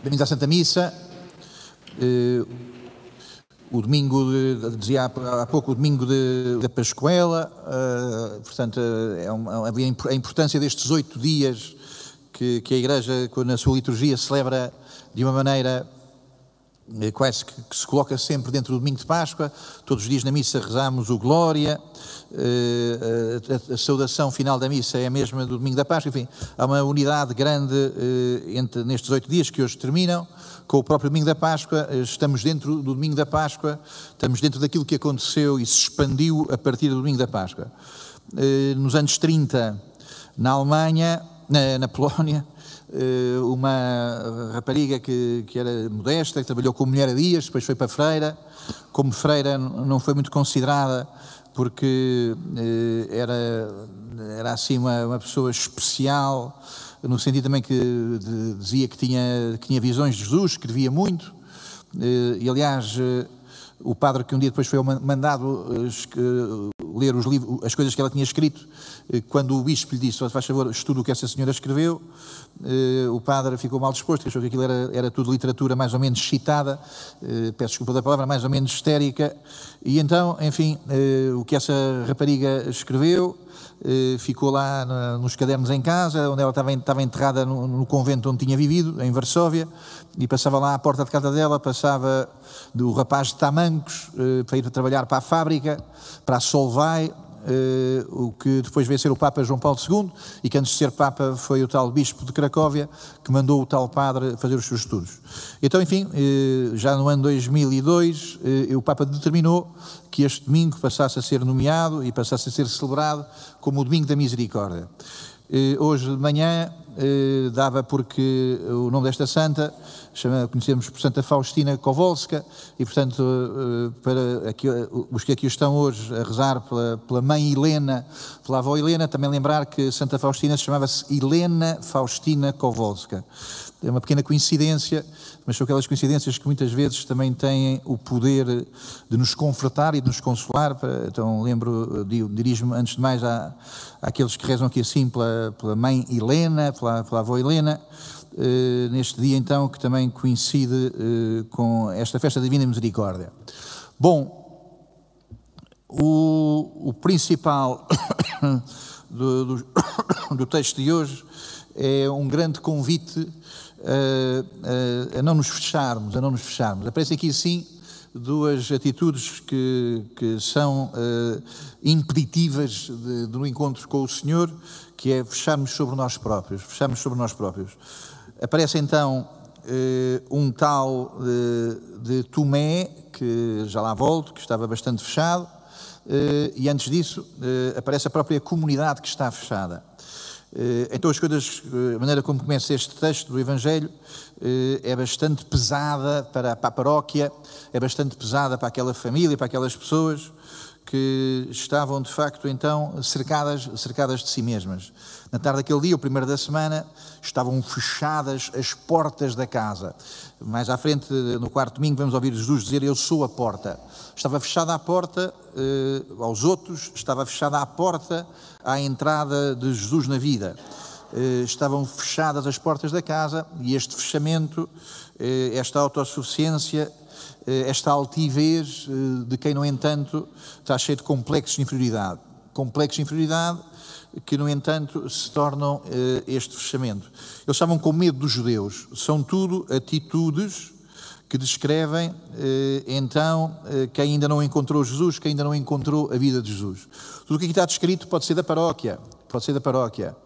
Bem-vindos à Santa Missa. Eh, o domingo, de, dizia há pouco, o domingo da Pascoela, uh, portanto, é uma, a importância destes oito dias que, que, a Igreja, na sua liturgia, celebra de uma maneira eh, quase que, que, se coloca sempre dentro do domingo de Páscoa. Todos os dias na missa rezamos o Glória, uh, a, a, saudação final da missa é a mesma do domingo da Páscoa. Enfim, há uma unidade grande uh, entre, nestes oito dias que hoje terminam com o próprio domingo da Páscoa, eh, estamos dentro do domingo da Páscoa, estamos dentro daquilo que aconteceu e se expandiu a partir do domingo da Páscoa. Eh, nos anos 30, na Alemanha, na, na Polónia, eh, uma rapariga que, que, era modesta, que trabalhou como mulher a dias, depois foi para freira. Como freira não foi muito considerada porque era, era assim uma, uma pessoa especial, no sentido também que dizia que tinha, que tinha visões de Jesus, escrevia muito, eh, e aliás, eh, o padre que um dia depois foi mandado eh, ler os livros, as coisas que ela tinha escrito, quando o bispo lhe disse, faz favor, estudo o que essa senhora escreveu, o padre ficou mal disposto, achou que aquilo era, era tudo literatura mais ou menos citada, peço desculpa da palavra, mais ou menos histérica, e então, enfim, o que essa rapariga escreveu, eh, ficou lá nos cadernos em casa, onde ela estava, enterrada no, convento onde tinha vivido, em Varsóvia, e passava lá à porta de casa dela, passava do rapaz de Tamancos eh, para ir trabalhar para a fábrica, para a Solvay, Uh, o que depois veio ser o Papa João Paulo II, e que antes de ser Papa foi o tal Bispo de Cracóvia, que mandou o tal padre fazer os seus estudos. Então, enfim, uh, já no ano 2002, uh, o Papa determinou que este domingo passasse a ser nomeado e passasse a ser celebrado como o Domingo da Misericórdia. Hoje de manhã dava porque o nome desta santa conhecemos por Santa Faustina Kowalska, e portanto, eh, para aqui, os que aqui estão hoje a rezar pela, pela mãe Helena, pela avó Helena, também lembrar que Santa Faustina se chamava-se Helena Faustina Kowalska. É uma pequena coincidência, mas são aquelas coincidências que muitas vezes também têm o poder de nos confortar e de nos consolar. Então, lembro, dirijo-me antes de mais à, àqueles que rezam aqui assim pela, pela mãe Helena, pela, pela avó Helena. Eh, neste dia então que também coincide uh, com esta festa da Divina Misericórdia. Bom, o, o principal do, do, do, texto de hoje é um grande convite a, a, a, não nos fecharmos, a não nos fecharmos. Aparece aqui sim duas atitudes que, que são uh, impeditivas de, do encontro com o Senhor, que é fecharmos sobre nós próprios, fecharmos sobre nós próprios. Aparece então uh, um tal de Tomé, que já lá volto, que estava bastante fechado, e antes disso aparece a própria comunidade que está fechada. Então, as coisas, a maneira como começa este texto do Evangelho é bastante pesada para, para a paróquia, é bastante pesada para aquela família, para aquelas pessoas que estavam de facto então cercadas, cercadas de si mesmas. Na tarde daquele dia, o primeiro da semana, estavam fechadas as portas da casa. Mais à frente, no quarto domingo, vamos ouvir Jesus dizer: Eu sou a porta. Estava fechada a porta eh, aos outros, estava fechada a porta à entrada de Jesus na vida. Eh, estavam fechadas as portas da casa e este fechamento, eh, esta autossuficiência, esta altivez eh, de quem, no entanto, está cheio de complexos de inferioridade. Complexos de inferioridade que, no entanto, se tornam eh, este fechamento. Eles estavam com medo dos judeus. São tudo atitudes que descrevem, então, quem ainda não encontrou Jesus, quem ainda não encontrou a vida de Jesus. Tudo o que aqui está descrito pode ser da paróquia, pode ser da paróquia.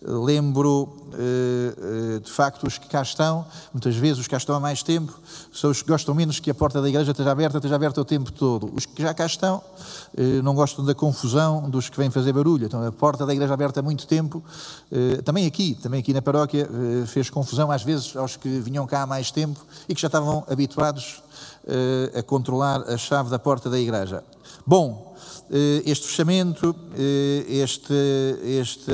Lembro, eh, eh, de facto, os que cá estão, muitas vezes os que cá estão há mais tempo, são os que gostam menos que a porta da igreja esteja aberta, esteja aberta o tempo todo. Os que já cá estão eh, não gostam da confusão dos que vêm fazer barulho. Então, a porta da igreja aberta há muito tempo, também aqui, também aqui na paróquia, fez confusão às vezes aos que vinham cá há mais tempo e que já estavam habituados a controlar a chave da porta da igreja. Bom, eh, este fechamento, eh, este, esta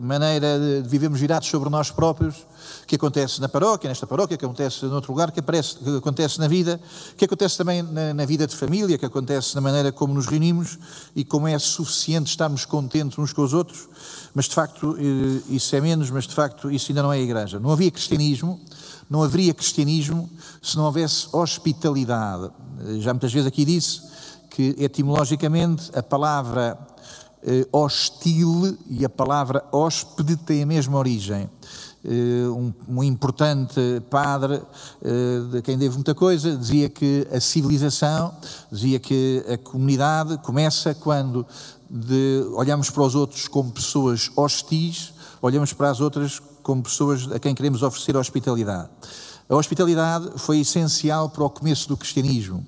maneira de vivermos virados sobre nós próprios, que acontece na paróquia, nesta paróquia, que acontece noutro lugar, que, aparece, que acontece na vida, que acontece também na, na, vida de família, que acontece na maneira como nos reunimos e como é suficiente estarmos contentes uns com os outros, mas de facto eh, isso é menos, mas de facto isso ainda não é a igreja. Não havia cristianismo, Não haveria cristianismo se não houvesse hospitalidade. Já muitas vezes aqui disse que etimologicamente a palavra eh, hostil e a palavra hóspede têm a mesma origem. Eh, um, um, importante padre eh, de quem devo muita coisa dizia que a civilização, dizia que a comunidade começa quando de, olhamos para os outros como pessoas hostis, olhamos para as outras como pessoas a quem queremos oferecer hospitalidade. A hospitalidade foi essencial para o começo do cristianismo.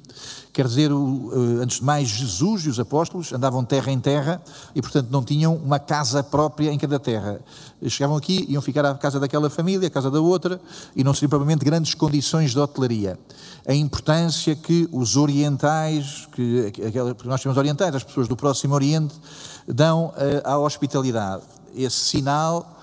Quer dizer, eh, antes de mais, Jesus e os apóstolos andavam terra em terra e, portanto, não tinham uma casa própria em cada terra. Chegavam aqui, iam ficar à casa daquela família, à casa da outra, e não seriam provavelmente grandes condições de hotelaria. A importância que os orientais, que, porque nós temos orientais, as pessoas do Próximo Oriente, dão eh, à hospitalidade. Esse sinal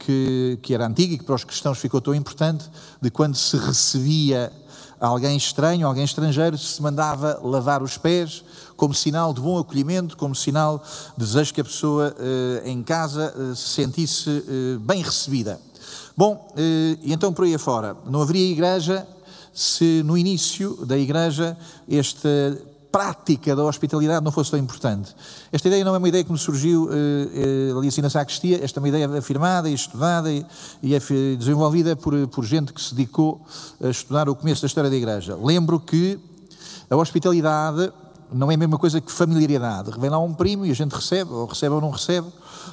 que, que era antigo e que para os cristãos ficou tão importante, de quando se recebia alguém estranho, alguém estrangeiro, se mandava lavar os pés, como sinal de bom acolhimento, como sinal de desejo que a pessoa eh, em casa eh, se sentisse bem recebida. Bom, e então por aí afora, não haveria igreja se no início da igreja esta prática da hospitalidade não fosse tão importante. Esta ideia não é uma ideia que me surgiu eh, ali assim na sacristia, esta é uma ideia afirmada e estudada e, e é desenvolvida por, por gente que se dedicou a estudar o começo da história da Igreja. Lembro que a hospitalidade não é a mesma coisa que familiaridade. Vem lá um primo e a gente recebe, ou recebe ou não recebe,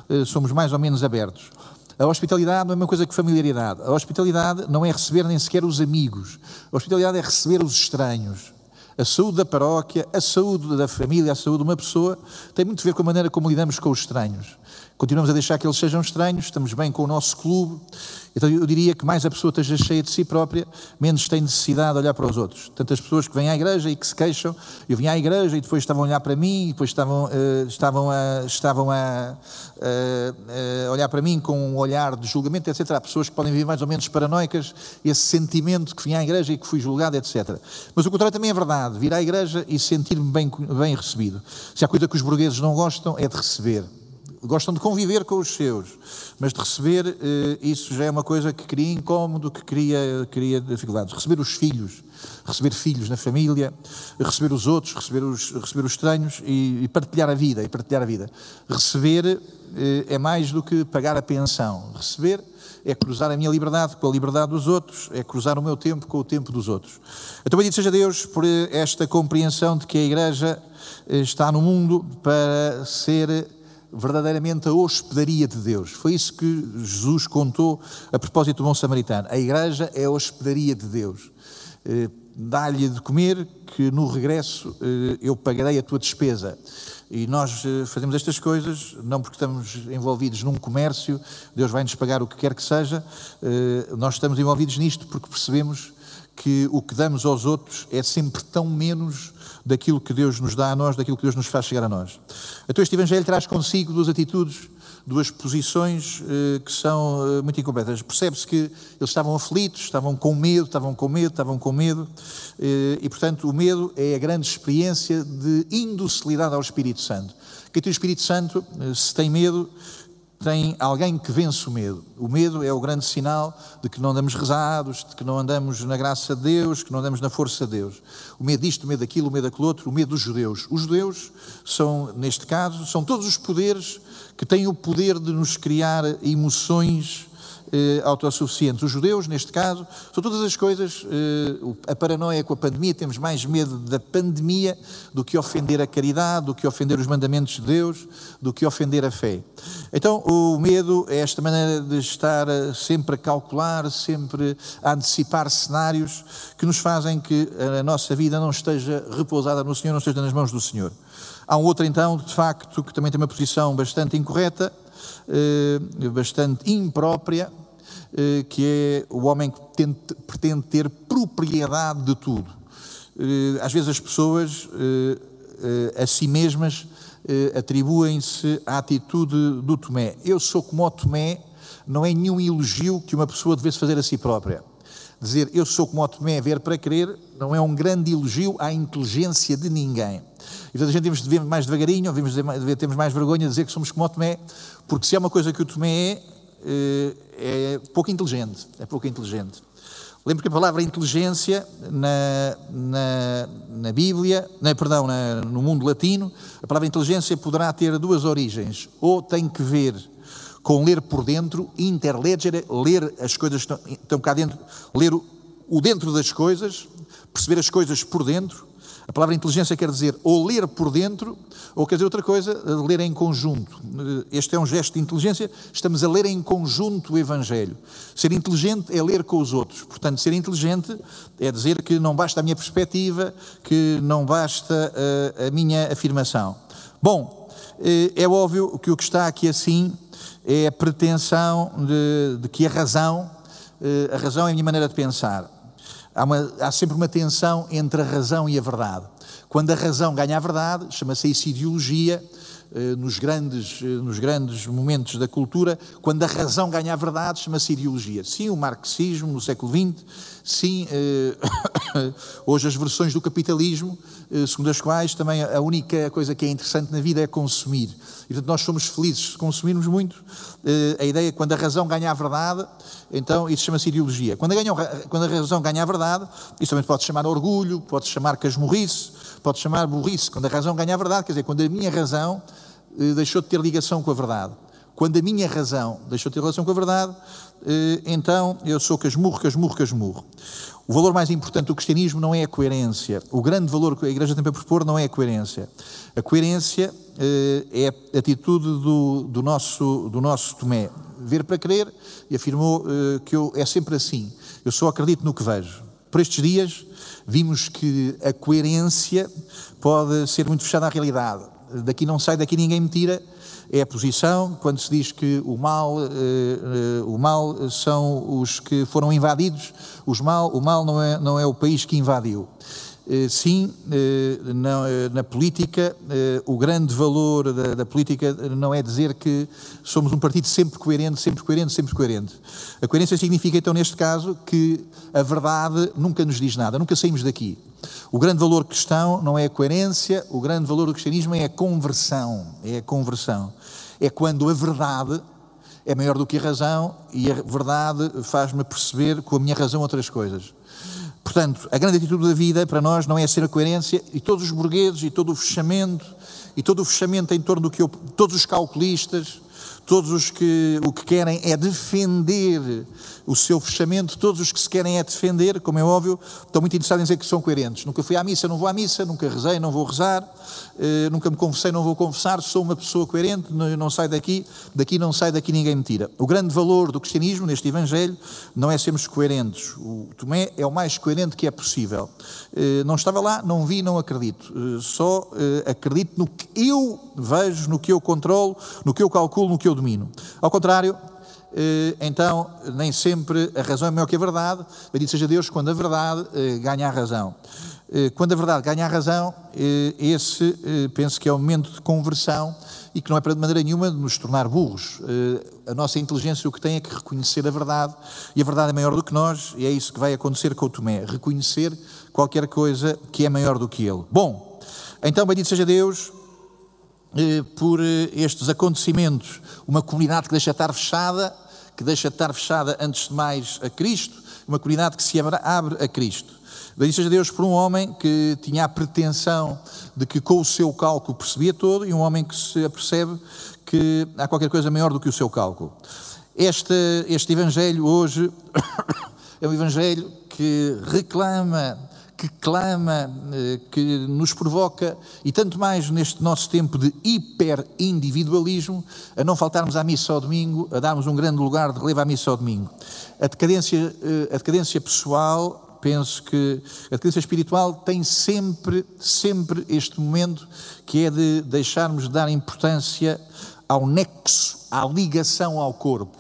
eh, somos mais ou menos abertos. A hospitalidade não é mesma coisa que familiaridade. A hospitalidade não é receber nem sequer os amigos. A hospitalidade é receber os estranhos. A saúde da paróquia, a saúde da família, a saúde de uma pessoa tem muito a ver com a maneira como lidamos com os estranhos. Continuamos a deixar que eles sejam estranhos, estamos bem com o nosso clube. Então eu diria que mais a pessoa esteja cheia de si própria, menos tem necessidade de olhar para os outros. Tantas pessoas que vêm à igreja e que se queixam, eu vim à igreja e depois estavam a olhar para mim, e depois estavam, uh, estavam, a, estavam a, uh, olhar para mim com um olhar de julgamento, etc. Há pessoas que podem vir mais ou menos paranoicas, esse sentimento que vim à igreja e que fui julgado, etc. Mas o contrário também é verdade, vir à igreja e sentir-me bem, bem recebido. Se há coisa que os burgueses não gostam é de receber gostam de conviver com os seus, mas de receber, eh, isso já é uma coisa que cria incómodo, que cria, cria dificuldades. Receber os filhos, receber filhos na família, receber os outros, receber os, receber os estranhos e, e partilhar a vida, e partilhar a vida. Receber eh, é mais do que pagar a pensão. Receber é cruzar a minha liberdade com a liberdade dos outros, é cruzar o meu tempo com o tempo dos outros. Então, bendito seja Deus por esta compreensão de que a Igreja eh, está no mundo para ser verdadeiramente a hospedaria de Deus. Foi isso que Jesus contou a propósito do bom samaritano. A igreja é a hospedaria de Deus. Eh, dá-lhe de comer, que no regresso eh, eu pagarei a tua despesa. E nós eh, fazemos estas coisas não porque estamos envolvidos num comércio, Deus vai-nos pagar o que quer que seja, nós estamos envolvidos nisto porque percebemos que o que damos aos outros é sempre tão menos daquilo que Deus nos dá a nós, daquilo que Deus nos faz chegar a nós. Então este Evangelho traz consigo duas atitudes, duas posições eh, que são eh, muito incompletas. Percebe-se que eles estavam aflitos, estavam com medo, estavam com medo, estavam com medo, eh, e portanto o medo é a grande experiência de indocilidade ao Espírito Santo. Quem tem o Espírito Santo, eh, se tem medo, tem alguém que vence o medo. O medo é o grande sinal de que não andamos rezados, de que não andamos na graça de Deus, que não andamos na força de Deus. O medo disto, o medo daquilo, o medo daquele outro, o medo dos judeus. Os judeus são, neste caso, são todos os poderes que têm o poder de nos criar emoções eh, autossuficientes. Os judeus, neste caso, são todas as coisas. Eh, a paranoia com a pandemia, temos mais medo da pandemia do que ofender a caridade, do que ofender os mandamentos de Deus, do que ofender a fé. Então, o medo é esta maneira de estar eh, sempre a calcular, sempre a antecipar cenários que nos fazem que a nossa vida não esteja repousada no Senhor, não esteja nas mãos do Senhor. Há um outro, então, de facto, que também tem uma posição bastante incorreta, eh, bastante imprópria, que é o homem que tente, pretende ter propriedade de tudo. Eh, às vezes as pessoas a si mesmas atribuem-se a atitude do Tomé. Eu sou como o Tomé, não é nenhum elogio que uma pessoa devesse fazer a si própria. Dizer eu sou como o Tomé, ver para crer, não é um grande elogio à inteligência de ninguém. E a gente devemos mais devagarinho, devemos, temos mais vergonha de dizer que somos como o Tomé, porque se é uma coisa que o Tomé é, é pouco inteligente. É pouco inteligente. Lembro que a palavra inteligência na, na, na Bíblia, na, perdão, na, no mundo latino, a palavra inteligência poderá ter duas origens. Ou tem que ver com ler por dentro, interlegere, ler as coisas que estão cá dentro, ler o, o dentro das coisas, perceber as coisas por dentro, a palavra inteligência quer dizer ou ler por dentro, ou quer dizer outra coisa, ler em conjunto. Este é um gesto de inteligência, estamos a ler em conjunto o Evangelho. Ser inteligente é ler com os outros. Portanto, ser inteligente é dizer que não basta a minha perspectiva, que não basta a, eh, a minha afirmação. Bom, eh, é óbvio que o que está aqui assim é a pretensão de, de que a razão, eh, a razão é a minha maneira de pensar Há, uma, há, sempre uma tensão entre a razão e a verdade. Quando a razão ganha a verdade, chama-se isso ideologia, nos grandes, eh, nos grandes momentos da cultura, quando a razão ganha a verdade, chama-se ideologia. Sim, o marxismo no século XX, sim, eh, hoje as versões do capitalismo, segundo as quais também a única coisa que é interessante na vida é consumir. E portanto nós somos felizes se consumirmos muito. A ideia é que quando a razão ganha a verdade, então isso chama-se ideologia. Quando a, ganha, quando a razão ganha a verdade, isso também pode chamar orgulho, pode chamar casmurrice, pode chamar burrice. Quando a razão ganha a verdade, quer dizer, quando a minha razão eh, deixou de ter ligação com a verdade. Quando a minha razão deixou de ter relação com a verdade, eh, então eu sou casmurro, casmurro, casmurro. O valor mais importante do cristianismo não é a coerência. O grande valor que a Igreja tem para propor não é a coerência. A coerência eh, é a atitude do, do, nosso, do nosso Tomé. Ver para crer, e afirmou que eu, é sempre assim. Eu só acredito no que vejo. Por estes dias, vimos que a coerência pode ser muito fechada à realidade daqui não sai, daqui ninguém me tira, é a posição, quando se diz que o mal, uh, uh, o mal são os que foram invadidos, os mal, o mal não é, não é o país que invadiu. Uh, sim, na, na, política, o grande valor da, política não é dizer que somos um partido sempre coerente, sempre coerente, sempre coerente. A coerência significa, então, neste caso, que a verdade nunca nos diz nada, nunca saímos daqui. O grande valor cristão não é a coerência, o grande valor do cristianismo é a conversão. É a conversão. É quando a verdade é maior do que a razão e a verdade faz-me perceber com a minha razão outras coisas. Portanto, a grande atitude da vida para nós não é ser a coerência e todos os burgueses e todo o fechamento e todo o fechamento em torno do que eu, todos os calculistas, todos os que o que querem é defender o seu fechamento, todos os que se querem é defender, como é óbvio, estão muito interessados em dizer que são coerentes. Nunca fui à missa, não vou à missa, nunca rezei, não vou rezar, eh, nunca me confessei, não vou confessar, sou uma pessoa coerente, não, não saio daqui, daqui não sai, daqui ninguém me tira. O grande valor do cristianismo, neste Evangelho, não é sermos coerentes. O Tomé é o mais coerente que é possível. Eh, não estava lá, não vi, não acredito. Eh, só eh, acredito no que eu vejo, no que eu controlo, no que eu calculo, no que eu domino. Ao contrário, eh, então nem sempre a razão é maior que a verdade. Bendito seja Deus quando a verdade eh, ganha a razão. Eh, quando a verdade ganha a razão, esse penso que é o momento de conversão e que não é para de maneira nenhuma nos tornar burros. A nossa inteligência o que tem é que reconhecer a verdade e a verdade é maior do que nós e é isso que vai acontecer com o Tomé. Reconhecer qualquer coisa que é maior do que ele. Bom, então bendito seja Deus por estes acontecimentos, uma comunidade que deixa estar fechada que deixa de estar fechada antes de mais a Cristo, uma comunidade que se abre a Cristo. Bendito seja Deus por um homem que tinha a pretensão de que com o seu cálculo percebia todo e um homem que se apercebe que há qualquer coisa maior do que o seu cálculo. Este, este Evangelho hoje é um Evangelho que reclama que clama, eh, que nos provoca, e tanto mais neste nosso tempo de hiper-individualismo, a não faltarmos à missa ao domingo, a darmos um grande lugar de relevo à missa ao domingo. A decadência, eh, a decadência pessoal, penso que a decadência espiritual tem sempre, sempre este momento que é de deixarmos de dar importância ao nexo, à ligação ao corpo.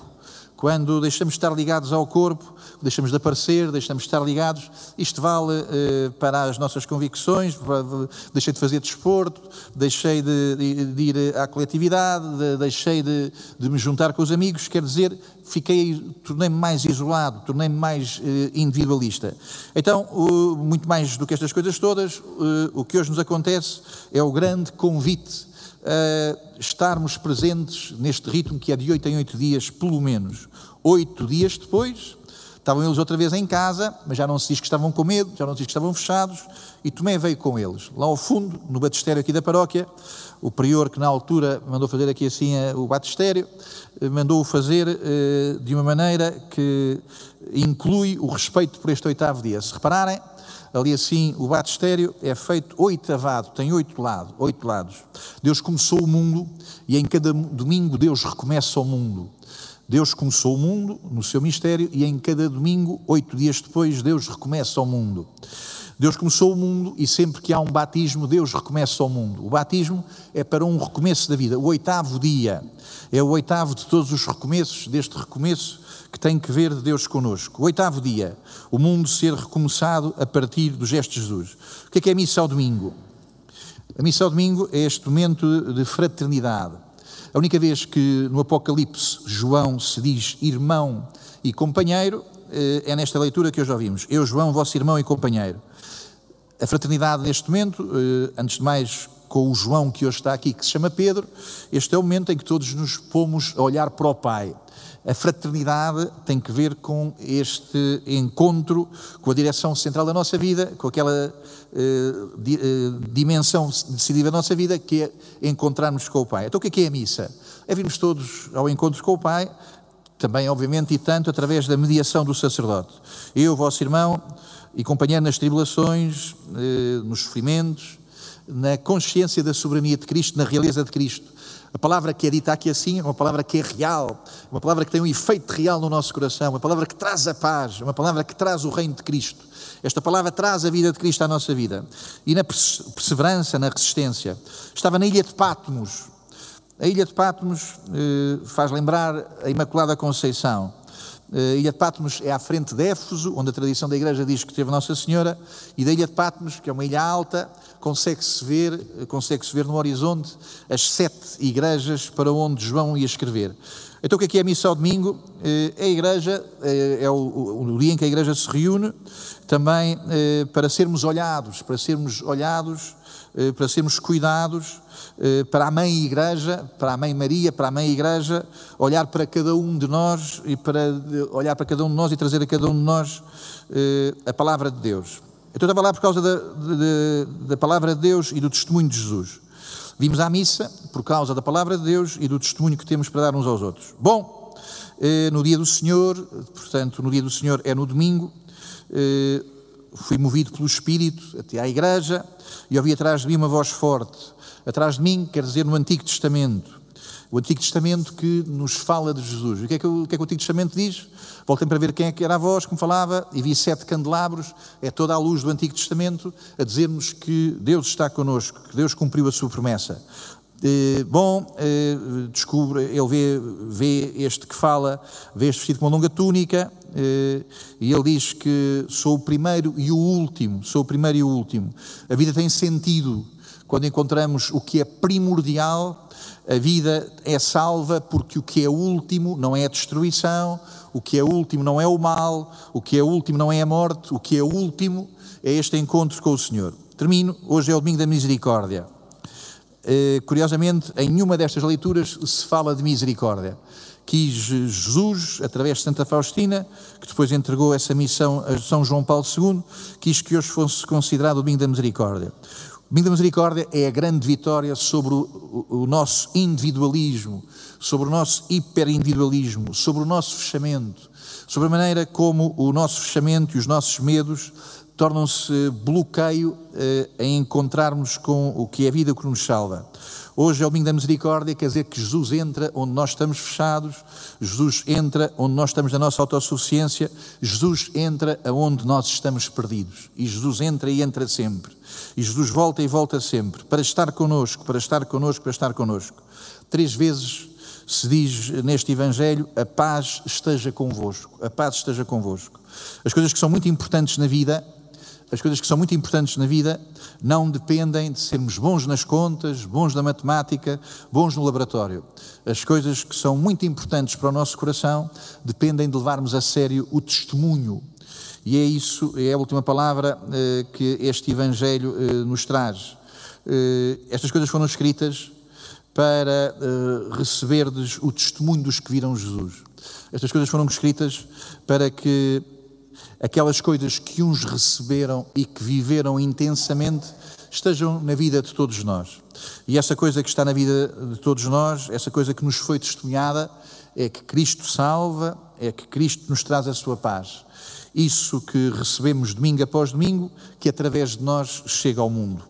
Quando deixamos de estar ligados ao corpo, deixamos de aparecer, deixamos de estar ligados. Isto vale eh, para as nossas convicções, deixei de fazer desporto, deixei de, de, de ir à coletividade, de, deixei de, me juntar com os amigos, quer dizer, fiquei, tornei-me mais isolado, tornei-me mais eh, individualista. Então, muito mais do que estas coisas todas, eh, o que hoje nos acontece é o grande convite uh, estarmos presentes neste ritmo que é de oito em oito dias, pelo menos. Oito dias depois, estavam eles outra vez em casa, mas já não se diz que estavam com medo, já não se diz que estavam fechados, e Tomé veio com eles. Lá ao fundo, no batistério aqui da paróquia, o prior que na altura mandou fazer aqui assim eh, o batistério, eh, mandou-o fazer uh, de uma maneira que inclui o respeito por este oitavo dia. Se repararem, ali assim, o batistério é feito oitavado, tem oito lados, oito lados. Deus começou o mundo e em cada domingo Deus recomeça o mundo. Deus começou o mundo no seu mistério e em cada domingo, oito dias depois, Deus recomeça o mundo. Deus começou o mundo e sempre que há um batismo, Deus recomeça o mundo. O batismo é para um recomeço da vida. O oitavo dia é o oitavo de todos os recomeços, deste recomeço que tem que ver de Deus conosco. O oitavo dia, o mundo ser recomeçado a partir do gesto de Jesus. O que é que é a missa ao domingo? A missa ao domingo é este momento de fraternidade. A única vez que no Apocalipse João se diz irmão e companheiro eh, é nesta leitura que hoje ouvimos. Eu, João, vosso irmão e companheiro. A fraternidade neste momento, eh, antes de mais com o João que hoje está aqui, que se chama Pedro, este é o momento em que todos nos pomos a olhar para o Pai. A fraternidade tem que ver com este encontro com a direção central da nossa vida, com aquela eh, di, eh, dimensão decidida da nossa vida, que é encontrarmos com o Pai. Então o que é, que é a missa? É virmos todos ao encontro com o Pai, também, obviamente, e tanto através da mediação do sacerdote. Eu, vosso irmão, e companheiro nas tribulações, eh, nos sofrimentos, na consciência da soberania de Cristo, na realeza de Cristo. A palavra que é dita aqui assim é uma palavra que é real, uma palavra que tem um efeito real no nosso coração, uma palavra que traz a paz, uma palavra que traz o reino de Cristo. Esta palavra traz a vida de Cristo à nossa vida. E na perseverança, na resistência. Estava na ilha de Patmos. A ilha de Patmos eh, faz lembrar a Imaculada Conceição. A eh, Ilha de Patmos é à frente de Éfeso, onde a tradição da igreja diz que teve Nossa Senhora, e da Ilha de Patmos, que é uma ilha alta, consegue-se ver, consegue-se ver no horizonte as sete igrejas para onde João ia escrever. Então o que é, que é a missa ao domingo? É a igreja, eh, é o, dia em que a igreja se reúne, também eh, para sermos olhados, para sermos olhados, para sermos cuidados, eh, para a Mãe Igreja, para a Mãe Maria, para a Mãe Igreja, olhar para cada um de nós e para olhar para cada um de nós e trazer a cada um de nós eh, a palavra de Deus. Então, estava lá por causa da, da, da palavra de Deus e do testemunho de Jesus. Vimos à missa por causa da palavra de Deus e do testemunho que temos para dar uns aos outros. Bom, eh, no dia do Senhor, portanto, no dia do Senhor é no domingo, fui movido pelo Espírito até à igreja e ouvi atrás de mim uma voz forte atrás de mim, quer dizer no Antigo Testamento. O Antigo Testamento que nos fala de Jesus. O que é que o, o, que é que o Antigo Testamento diz? Voltem para ver quem é que era a voz que me falava, e vi sete candelabros, é toda a luz do Antigo Testamento, a dizer-nos que Deus está connosco, que Deus cumpriu a sua promessa. Eh, bom, eh, descobre, ele vê, vê este que fala, vê este vestido com uma longa túnica, eh, e ele diz que sou o primeiro e o último, sou o primeiro e o último. A vida tem sentido quando encontramos o que é primordial, a vida é salva porque o que é último não é a destruição, o que é último não é o mal, o que é último não é a morte, o que é último é este encontro com o Senhor. Termino, hoje é o domingo da misericórdia. Uh, curiosamente, em nenhuma destas leituras se fala de misericórdia. Quis Jesus, através de Santa Faustina, que depois entregou essa missão a São João Paulo II, quis que hoje fosse considerado o domingo da misericórdia. Domingo da misericórdia é a grande vitória sobre o, o, o nosso individualismo, sobre o nosso hiperindividualismo, sobre o nosso fechamento, sobre a maneira como o nosso fechamento e os nossos medos tornam-se bloqueio eh, em encontrarmos com o que é a vida que nos salva. Hoje é o domingo da misericórdia, quer dizer que Jesus entra onde nós estamos fechados, Jesus entra onde nós estamos na nossa autossuficiência, Jesus entra aonde nós estamos perdidos. E Jesus entra e entra sempre. E Jesus volta e volta sempre, para estar connosco, para estar connosco, para estar connosco. Três vezes se diz neste Evangelho: a paz esteja convosco, a paz esteja convosco. As coisas que são muito importantes na vida as coisas que são muito importantes na vida não dependem de sermos bons nas contas, bons na matemática, bons no laboratório. As coisas que são muito importantes para o nosso coração dependem de levarmos a sério o testemunho. E é isso, é a última palavra eh, que este Evangelho eh, nos traz. Eh, estas coisas foram escritas para uh, receberdes o testemunho dos que viram Jesus. Estas coisas foram escritas para que aquelas coisas que uns receberam e que viveram intensamente estejam na vida de todos nós. E essa coisa que está na vida de todos nós, essa coisa que nos foi testemunhada, é que Cristo salva, é que Cristo nos traz a sua paz. Isso que recebemos domingo após domingo, que através de nós chega ao mundo.